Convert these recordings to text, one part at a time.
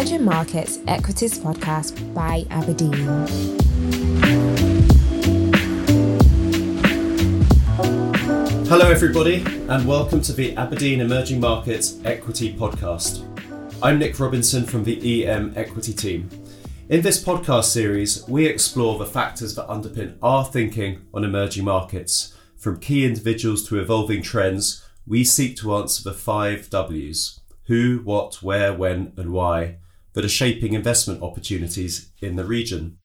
Emerging Markets Equities Podcast by Aberdeen. Hello, everybody, and welcome to the Aberdeen Emerging Markets Equity Podcast. I'm Nick Robinson from the EM Equity team. In this podcast series, we explore the factors that underpin our thinking on emerging markets. From key individuals to evolving trends, we seek to answer the five W's who, what, where, when, and why that are shaping investment opportunities in the region.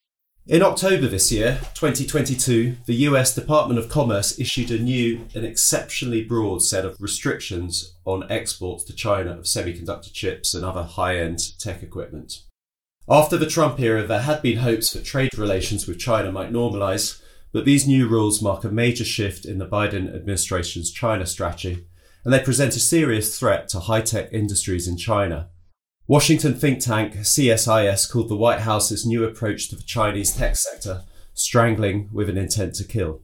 In October this year, 2022, the US Department of Commerce issued a new and exceptionally broad set of restrictions on exports to China of semiconductor chips and other high end tech equipment. After the Trump era, there had been hopes that trade relations with China might normalise, but these new rules mark a major shift in the Biden administration's China strategy and they present a serious threat to high tech industries in China. Washington think tank CSIS called the White House's new approach to the Chinese tech sector strangling with an intent to kill.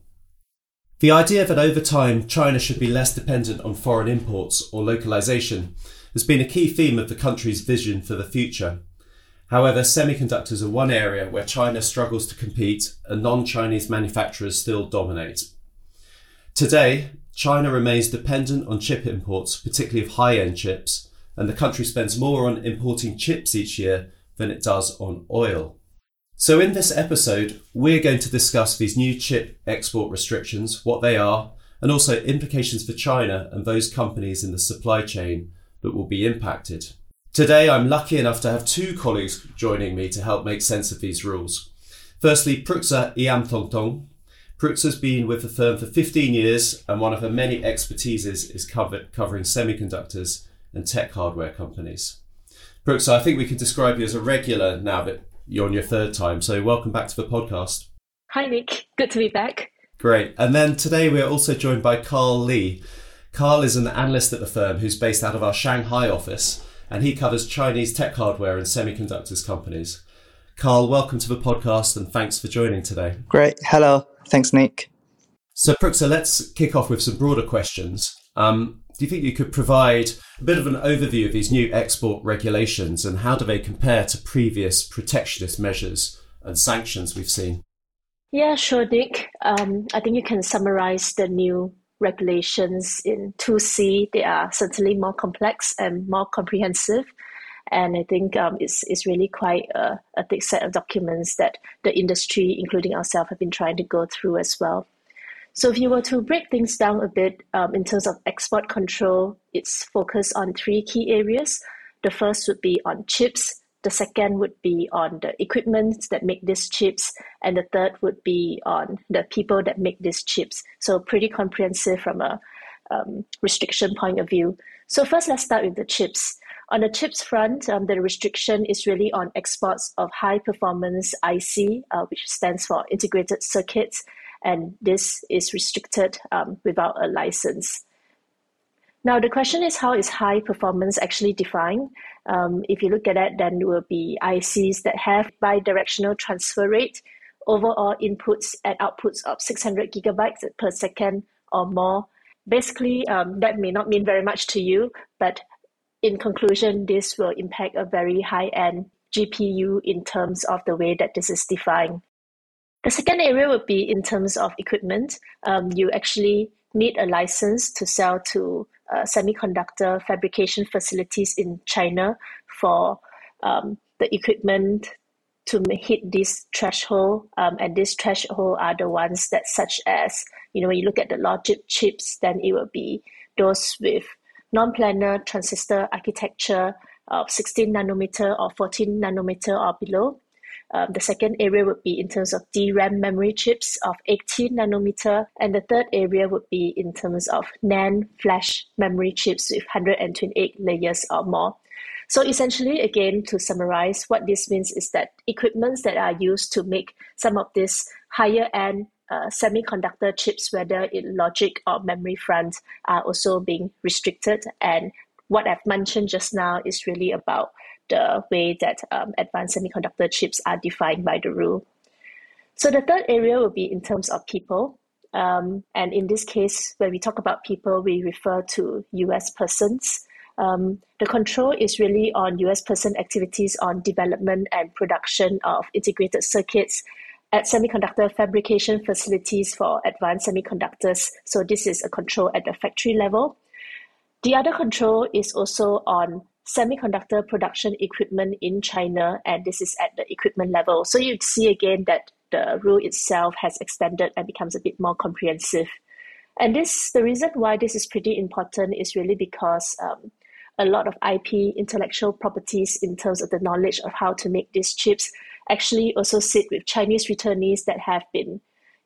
The idea that over time China should be less dependent on foreign imports or localization has been a key theme of the country's vision for the future. However, semiconductors are one area where China struggles to compete and non Chinese manufacturers still dominate. Today, China remains dependent on chip imports, particularly of high end chips, and the country spends more on importing chips each year than it does on oil. So, in this episode, we're going to discuss these new chip export restrictions, what they are, and also implications for China and those companies in the supply chain that will be impacted. Today, I'm lucky enough to have two colleagues joining me to help make sense of these rules. Firstly, Pruksa Iamthongthong, Crooks has been with the firm for 15 years, and one of her many expertises is cover- covering semiconductors and tech hardware companies. Brooks, I think we could describe you as a regular now that you're on your third time. So, welcome back to the podcast. Hi, Nick. Good to be back. Great. And then today we are also joined by Karl Li. Karl is an analyst at the firm who's based out of our Shanghai office, and he covers Chinese tech hardware and semiconductors companies. Karl, welcome to the podcast and thanks for joining today. Great. Hello. Thanks, Nick. So, Pruksa, let's kick off with some broader questions. Um, do you think you could provide a bit of an overview of these new export regulations and how do they compare to previous protectionist measures and sanctions we've seen? Yeah, sure, Nick. Um, I think you can summarize the new regulations in 2C. They are certainly more complex and more comprehensive. And I think um, it's, it's really quite a, a thick set of documents that the industry, including ourselves, have been trying to go through as well. So if you were to break things down a bit um, in terms of export control, it's focused on three key areas. The first would be on chips. The second would be on the equipment that make these chips. And the third would be on the people that make these chips. So pretty comprehensive from a um, restriction point of view. So first, let's start with the chips. On the chips front, um, the restriction is really on exports of high performance IC, uh, which stands for integrated circuits, and this is restricted um, without a license. Now, the question is how is high performance actually defined? Um, if you look at that, then it will be ICs that have bidirectional transfer rate, overall inputs and outputs of 600 gigabytes per second or more. Basically, um, that may not mean very much to you, but in conclusion, this will impact a very high-end GPU in terms of the way that this is defined. The second area would be in terms of equipment. Um, you actually need a license to sell to uh, semiconductor fabrication facilities in China for um, the equipment to hit this threshold. Um, and this threshold are the ones that, such as, you know, when you look at the logic chips, then it will be those with non-planar transistor architecture of 16 nanometer or 14 nanometer or below. Um, the second area would be in terms of DRAM memory chips of 18 nanometer. And the third area would be in terms of NAND flash memory chips with 128 layers or more. So essentially, again, to summarize, what this means is that equipments that are used to make some of these higher end uh, semiconductor chips, whether in logic or memory front, are also being restricted. And what I've mentioned just now is really about the way that um, advanced semiconductor chips are defined by the rule. So the third area will be in terms of people. Um, and in this case, when we talk about people, we refer to US persons. Um, the control is really on US person activities on development and production of integrated circuits at semiconductor fabrication facilities for advanced semiconductors. So this is a control at the factory level. The other control is also on semiconductor production equipment in China, and this is at the equipment level. So you see again that the rule itself has extended and becomes a bit more comprehensive. And this, the reason why this is pretty important is really because um, a lot of IP, intellectual properties in terms of the knowledge of how to make these chips, actually also sit with Chinese returnees that have been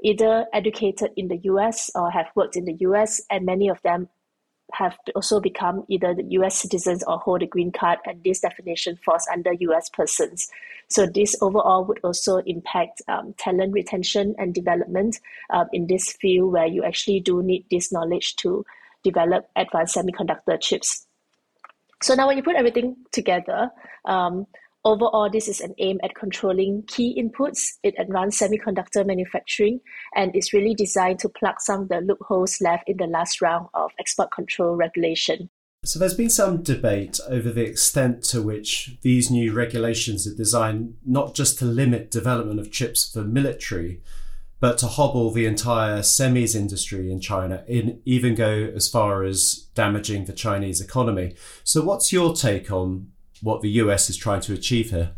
either educated in the US or have worked in the US, and many of them have also become either the US citizens or hold a green card, and this definition falls under US persons. So, this overall would also impact um, talent retention and development um, in this field where you actually do need this knowledge to develop advanced semiconductor chips. So, now when you put everything together, um, Overall, this is an aim at controlling key inputs in advanced semiconductor manufacturing and is really designed to plug some of the loopholes left in the last round of export control regulation. So, there's been some debate over the extent to which these new regulations are designed not just to limit development of chips for military, but to hobble the entire semis industry in China, in even go as far as damaging the Chinese economy. So, what's your take on what the US is trying to achieve here?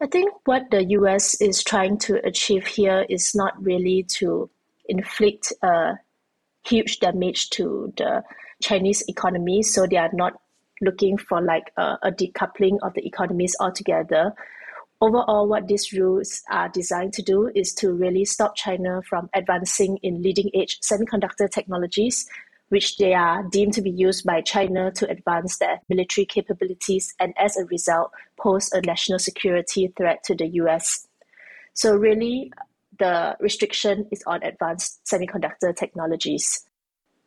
I think what the US is trying to achieve here is not really to inflict a huge damage to the Chinese economy. So they are not looking for like a, a decoupling of the economies altogether. Overall, what these rules are designed to do is to really stop China from advancing in leading edge semiconductor technologies which they are deemed to be used by China to advance their military capabilities and as a result pose a national security threat to the US. So really the restriction is on advanced semiconductor technologies.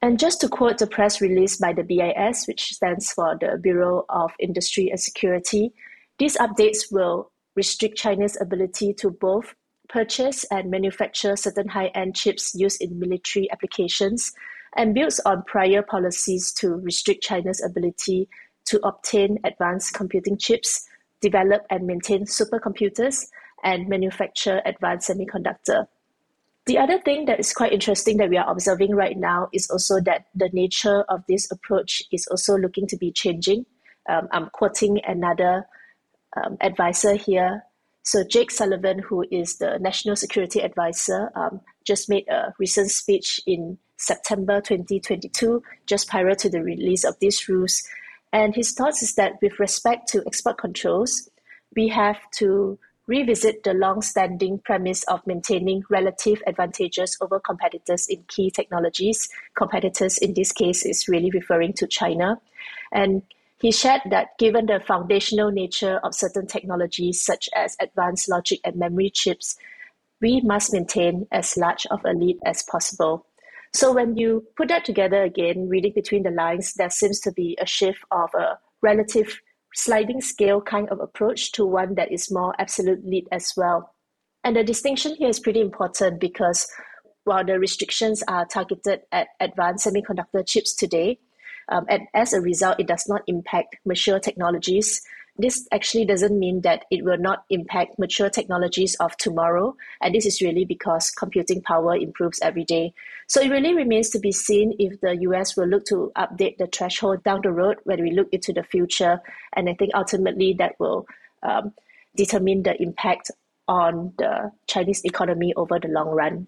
And just to quote the press release by the BIS, which stands for the Bureau of Industry and Security, these updates will restrict China's ability to both purchase and manufacture certain high end chips used in military applications and builds on prior policies to restrict China's ability to obtain advanced computing chips, develop and maintain supercomputers, and manufacture advanced semiconductor. The other thing that is quite interesting that we are observing right now is also that the nature of this approach is also looking to be changing. Um, I'm quoting another um, advisor here. So, Jake Sullivan, who is the National Security Advisor, um, just made a recent speech in September 2022, just prior to the release of these rules. And his thoughts is that with respect to export controls, we have to revisit the long-standing premise of maintaining relative advantages over competitors in key technologies. Competitors in this case is really referring to China. And he shared that given the foundational nature of certain technologies such as advanced logic and memory chips, we must maintain as large of a lead as possible. So when you put that together again, reading between the lines, there seems to be a shift of a relative sliding scale kind of approach to one that is more absolute lead as well. And the distinction here is pretty important because while the restrictions are targeted at advanced semiconductor chips today, um, and as a result, it does not impact mature technologies this actually doesn't mean that it will not impact mature technologies of tomorrow. And this is really because computing power improves every day. So it really remains to be seen if the US will look to update the threshold down the road when we look into the future. And I think ultimately that will um, determine the impact on the Chinese economy over the long run.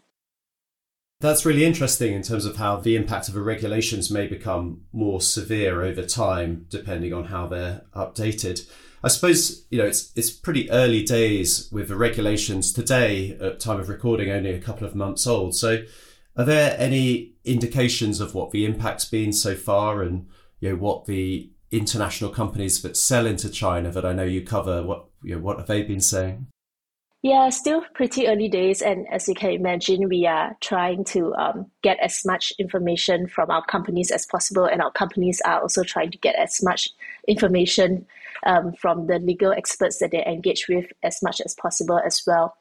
That's really interesting in terms of how the impact of the regulations may become more severe over time, depending on how they're updated. I suppose you know it's it's pretty early days with the regulations today. At time of recording, only a couple of months old. So, are there any indications of what the impact's been so far, and you know what the international companies that sell into China that I know you cover? What you know, what have they been saying? Yeah, still pretty early days. And as you can imagine, we are trying to um, get as much information from our companies as possible. And our companies are also trying to get as much information um, from the legal experts that they engage with as much as possible as well.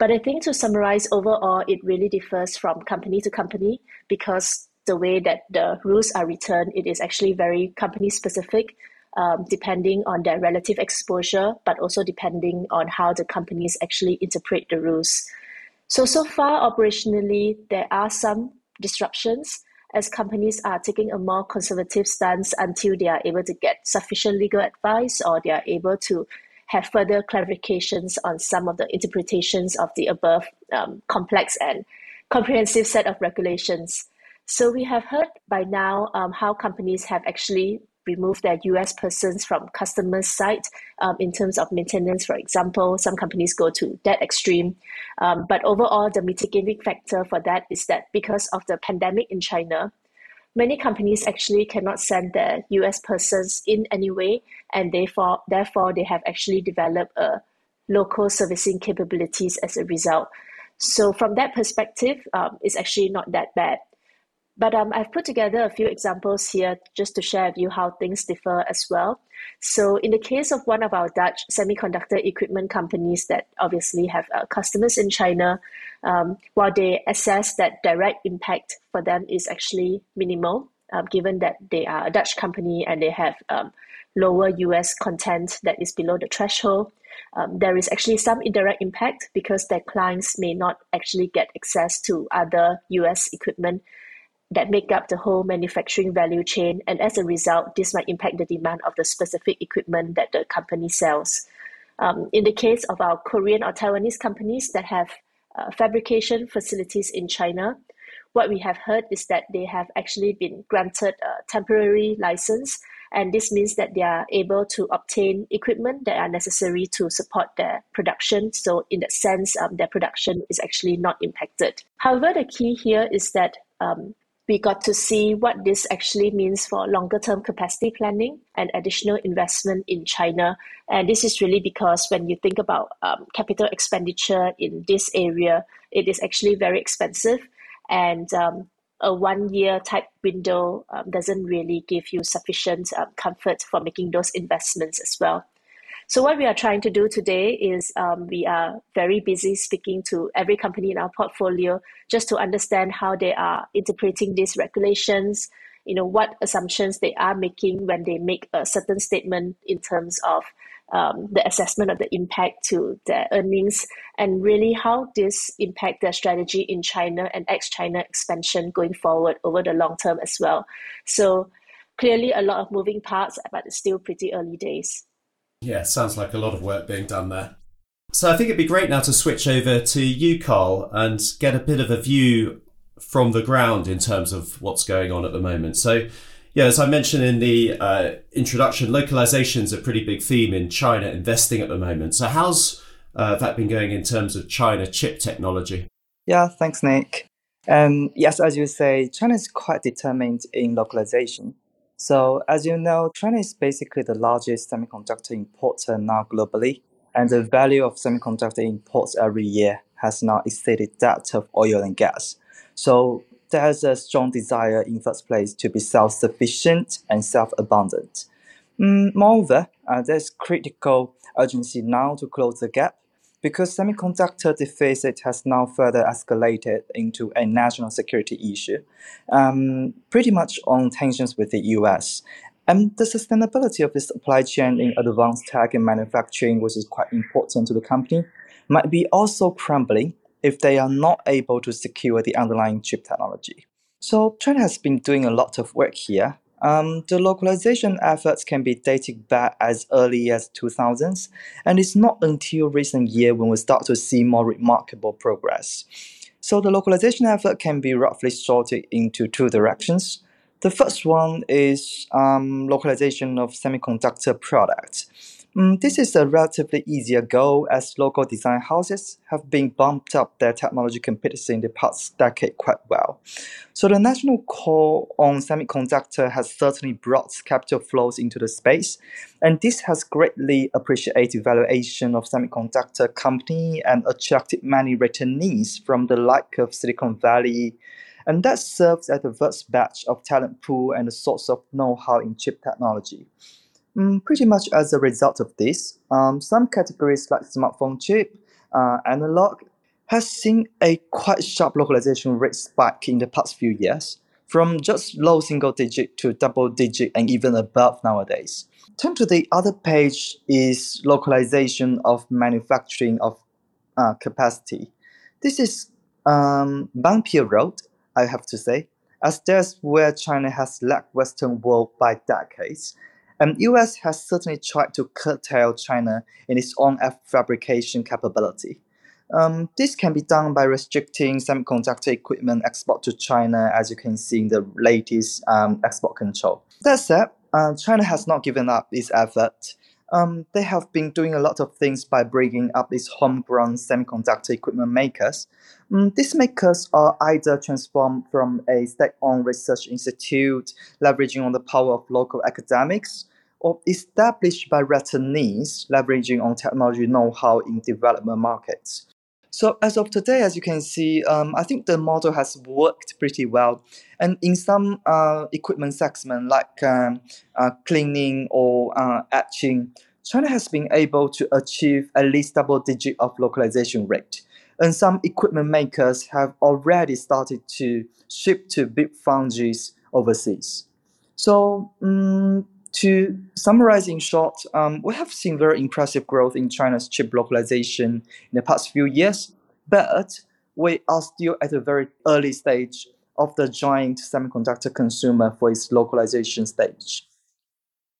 But I think to summarize overall, it really differs from company to company because the way that the rules are written, it is actually very company specific, um, depending on their relative exposure, but also depending on how the companies actually interpret the rules. So, so far, operationally, there are some disruptions as companies are taking a more conservative stance until they are able to get sufficient legal advice or they are able to have further clarifications on some of the interpretations of the above um, complex and comprehensive set of regulations. So we have heard by now um, how companies have actually removed their US persons from customers' site um, in terms of maintenance. For example, some companies go to that extreme. Um, but overall, the mitigating factor for that is that because of the pandemic in China, many companies actually cannot send their US persons in anyway, and therefore, therefore they have actually developed a local servicing capabilities as a result. So from that perspective, um, it's actually not that bad. But um, I've put together a few examples here just to share with you how things differ as well. So, in the case of one of our Dutch semiconductor equipment companies that obviously have uh, customers in China, um, while they assess that direct impact for them is actually minimal, um, given that they are a Dutch company and they have um, lower US content that is below the threshold. Um, there is actually some indirect impact because their clients may not actually get access to other US equipment that make up the whole manufacturing value chain, and as a result, this might impact the demand of the specific equipment that the company sells. Um, in the case of our Korean or Taiwanese companies that have uh, fabrication facilities in China, what we have heard is that they have actually been granted a temporary license, and this means that they are able to obtain equipment that are necessary to support their production. So, in that sense, um, their production is actually not impacted. However, the key here is that um, we got to see what this actually means for longer term capacity planning and additional investment in China. And this is really because when you think about um, capital expenditure in this area, it is actually very expensive. And um, a one year type window um, doesn't really give you sufficient um, comfort for making those investments as well. So what we are trying to do today is um, we are very busy speaking to every company in our portfolio just to understand how they are interpreting these regulations, you know, what assumptions they are making when they make a certain statement in terms of um, the assessment of the impact to their earnings and really how this impact their strategy in China and ex-China expansion going forward over the long term as well. So clearly a lot of moving parts, but it's still pretty early days. Yeah, sounds like a lot of work being done there. So I think it'd be great now to switch over to you, Karl, and get a bit of a view from the ground in terms of what's going on at the moment. So, yeah, as I mentioned in the uh, introduction, localization is a pretty big theme in China investing at the moment. So, how's uh, that been going in terms of China chip technology? Yeah, thanks, Nick. Um, yes, as you say, China is quite determined in localization. So as you know, China is basically the largest semiconductor importer now globally, and the value of semiconductor imports every year has now exceeded that of oil and gas. So there's a strong desire in first place to be self-sufficient and self-abundant. Mm, moreover, uh, there's critical urgency now to close the gap because semiconductor deficit has now further escalated into a national security issue, um, pretty much on tensions with the US. And the sustainability of the supply chain in advanced tech and manufacturing, which is quite important to the company, might be also crumbling if they are not able to secure the underlying chip technology. So China has been doing a lot of work here, um, the localization efforts can be dated back as early as 2000s, and it's not until recent year when we start to see more remarkable progress. So the localization effort can be roughly sorted into two directions. The first one is um, localization of semiconductor products. Mm, this is a relatively easier goal as local design houses have been bumped up their technology competency in the past decade quite well. So the national call on semiconductor has certainly brought capital flows into the space, and this has greatly appreciated valuation of semiconductor company and attracted many returnees from the like of Silicon Valley, and that serves as the first batch of talent pool and a source of know-how in chip technology. Mm, pretty much as a result of this, um, some categories like smartphone chip, uh, analog, has seen a quite sharp localization rate spike in the past few years. from just low single digit to double digit and even above nowadays. Turn to the other page is localization of manufacturing of uh, capacity. This is um, road, I have to say, as that's where China has lagged Western world by decades. And US has certainly tried to curtail China in its own fabrication capability. Um, this can be done by restricting semiconductor equipment export to China, as you can see in the latest um, export control. That said, uh, China has not given up its effort. Um, they have been doing a lot of things by bringing up its homegrown semiconductor equipment makers. Um, these makers are either transformed from a state-owned research institute, leveraging on the power of local academics, or established by returnees, leveraging on technology know-how in development markets. So as of today, as you can see, um, I think the model has worked pretty well. And in some uh, equipment segment like um, uh, cleaning or uh, etching, China has been able to achieve at least double digit of localization rate. And some equipment makers have already started to ship to big foundries overseas. So um, to summarize in short, um, we have seen very impressive growth in China's chip localization in the past few years, but we are still at a very early stage of the giant semiconductor consumer for its localization stage.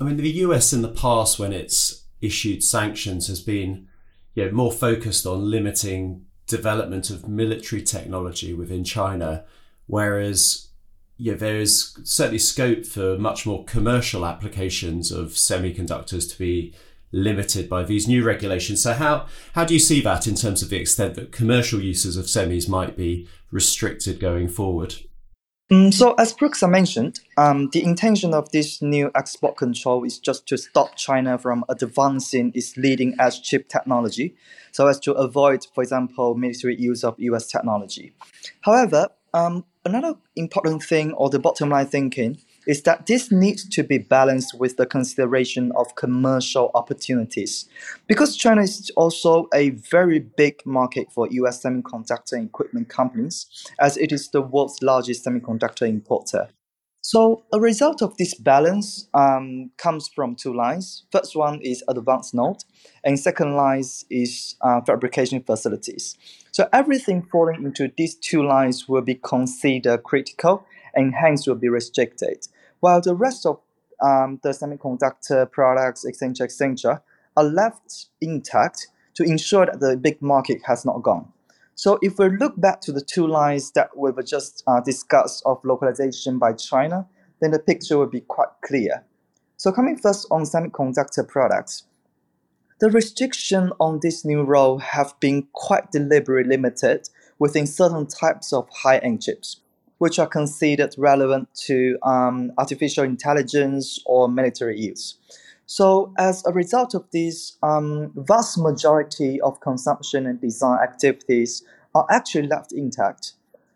I mean, the US in the past, when it's issued sanctions, has been you know, more focused on limiting development of military technology within China, whereas yeah, there is certainly scope for much more commercial applications of semiconductors to be limited by these new regulations. So how how do you see that in terms of the extent that commercial uses of semis might be restricted going forward? Mm, so as Brooks mentioned, um, the intention of this new export control is just to stop China from advancing its leading edge chip technology, so as to avoid, for example, military use of US technology. However, um, another important thing or the bottom line thinking is that this needs to be balanced with the consideration of commercial opportunities. Because China is also a very big market for US semiconductor equipment companies, as it is the world's largest semiconductor importer. So a result of this balance um, comes from two lines. First one is advanced node, and second line is uh, fabrication facilities. So everything falling into these two lines will be considered critical and hence will be restricted, while the rest of um, the semiconductor products, etc., etc., are left intact to ensure that the big market has not gone. So if we look back to the two lines that we were just uh, discussed of localization by China, then the picture will be quite clear. So coming first on semiconductor products, the restriction on this new role have been quite deliberately limited within certain types of high-end chips, which are considered relevant to um, artificial intelligence or military use. So as a result of this, um, vast majority of consumption and design activities are actually left intact.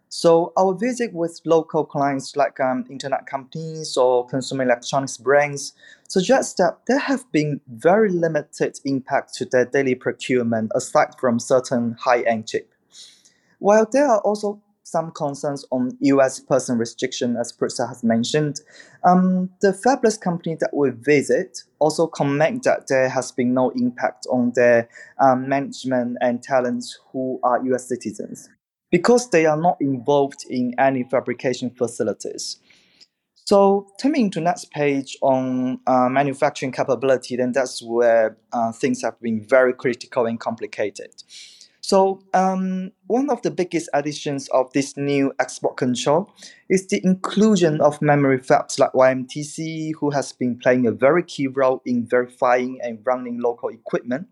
So our visit with local clients like um, internet companies or consumer electronics brands suggests that there have been very limited impact to their daily procurement aside from certain high-end chip. While there are also some concerns on US person restriction, as Pritsa has mentioned. Um, the fabless company that we visit also comment that there has been no impact on their um, management and talents who are US citizens because they are not involved in any fabrication facilities. So turning to next page on uh, manufacturing capability, then that's where uh, things have been very critical and complicated. So um, one of the biggest additions of this new export control is the inclusion of memory fabs like YMTC, who has been playing a very key role in verifying and running local equipment.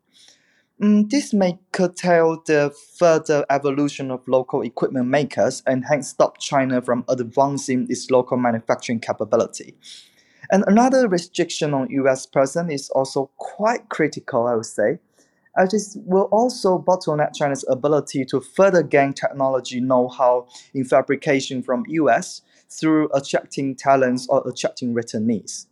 Um, this may curtail the further evolution of local equipment makers and hence stop China from advancing its local manufacturing capability. And another restriction on US presence is also quite critical, I would say, it will also bottleneck China's ability to further gain technology know-how in fabrication from US through attracting talents or attracting returnees.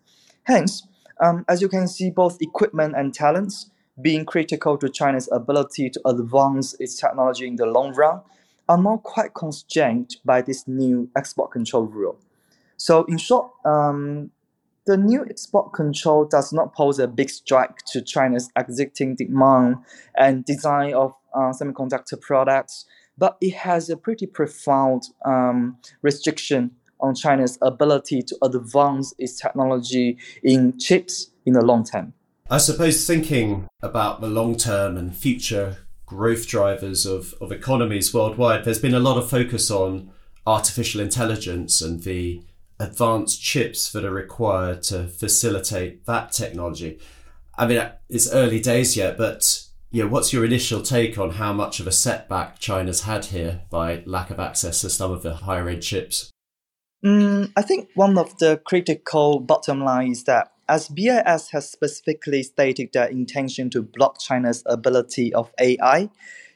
Hence, um, as you can see, both equipment and talents being critical to China's ability to advance its technology in the long run are now quite constrained by this new export control rule. So, in short, um, the new export control does not pose a big strike to China's existing demand and design of uh, semiconductor products, but it has a pretty profound um, restriction on China's ability to advance its technology in chips in the long term. I suppose thinking about the long term and future growth drivers of, of economies worldwide, there's been a lot of focus on artificial intelligence and the advanced chips that are required to facilitate that technology. I mean, it's early days yet, but yeah, what's your initial take on how much of a setback China's had here by lack of access to some of the higher end chips? Mm, I think one of the critical bottom line is that as BIS has specifically stated their intention to block China's ability of AI,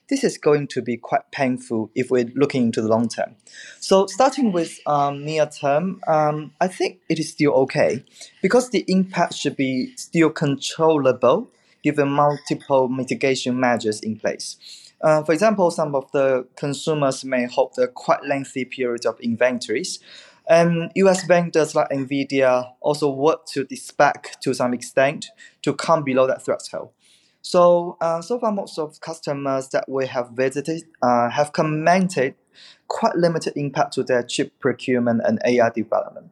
this is going to be quite painful if we're looking into the long term. So, starting with um, near term, um, I think it is still okay because the impact should be still controllable given multiple mitigation measures in place. Uh, for example, some of the consumers may hold a quite lengthy period of inventories. And US vendors like NVIDIA also work to spec to some extent to come below that threshold. So, uh, so far, most of customers that we have visited uh, have commented quite limited impact to their chip procurement and AI development.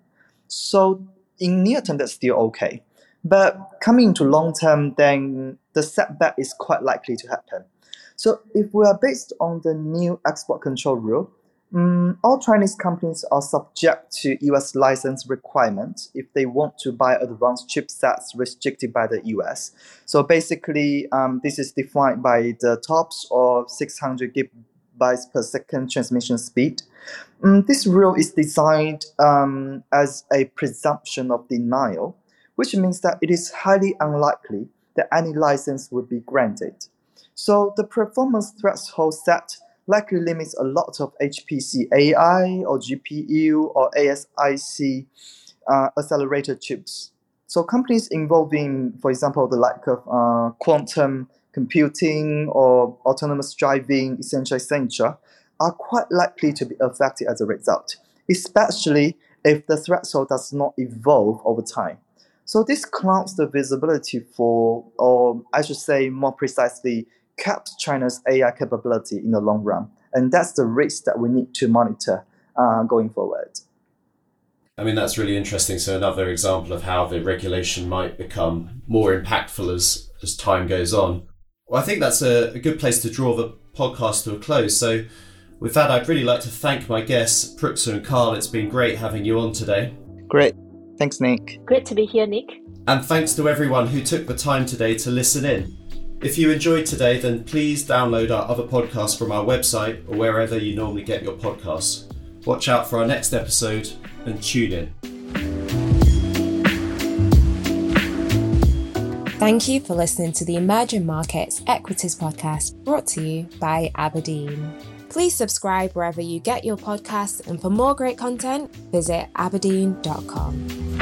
So, in near term, that's still okay. But coming into long term, then the setback is quite likely to happen. So, if we are based on the new export control rule, Mm, all Chinese companies are subject to US license requirements if they want to buy advanced chipsets restricted by the US. So basically, um, this is defined by the TOPS of 600 gigabytes per second transmission speed. Mm, this rule is designed um, as a presumption of denial, which means that it is highly unlikely that any license would be granted. So the performance threshold set likely limits a lot of HPC AI or GPU or ASIC uh, accelerator chips. So companies involving, for example, the like of uh, quantum computing or autonomous driving, etc., etc., are quite likely to be affected as a result, especially if the threshold does not evolve over time. So this clouds the visibility for, or I should say more precisely, caps China's AI capability in the long run. And that's the risk that we need to monitor uh, going forward. I mean, that's really interesting. So, another example of how the regulation might become more impactful as, as time goes on. Well, I think that's a, a good place to draw the podcast to a close. So, with that, I'd really like to thank my guests, Pruksa and Karl. It's been great having you on today. Great. Thanks, Nick. Great to be here, Nick. And thanks to everyone who took the time today to listen in. If you enjoyed today, then please download our other podcasts from our website or wherever you normally get your podcasts. Watch out for our next episode and tune in. Thank you for listening to the Emerging Markets Equities Podcast brought to you by Aberdeen. Please subscribe wherever you get your podcasts, and for more great content, visit aberdeen.com.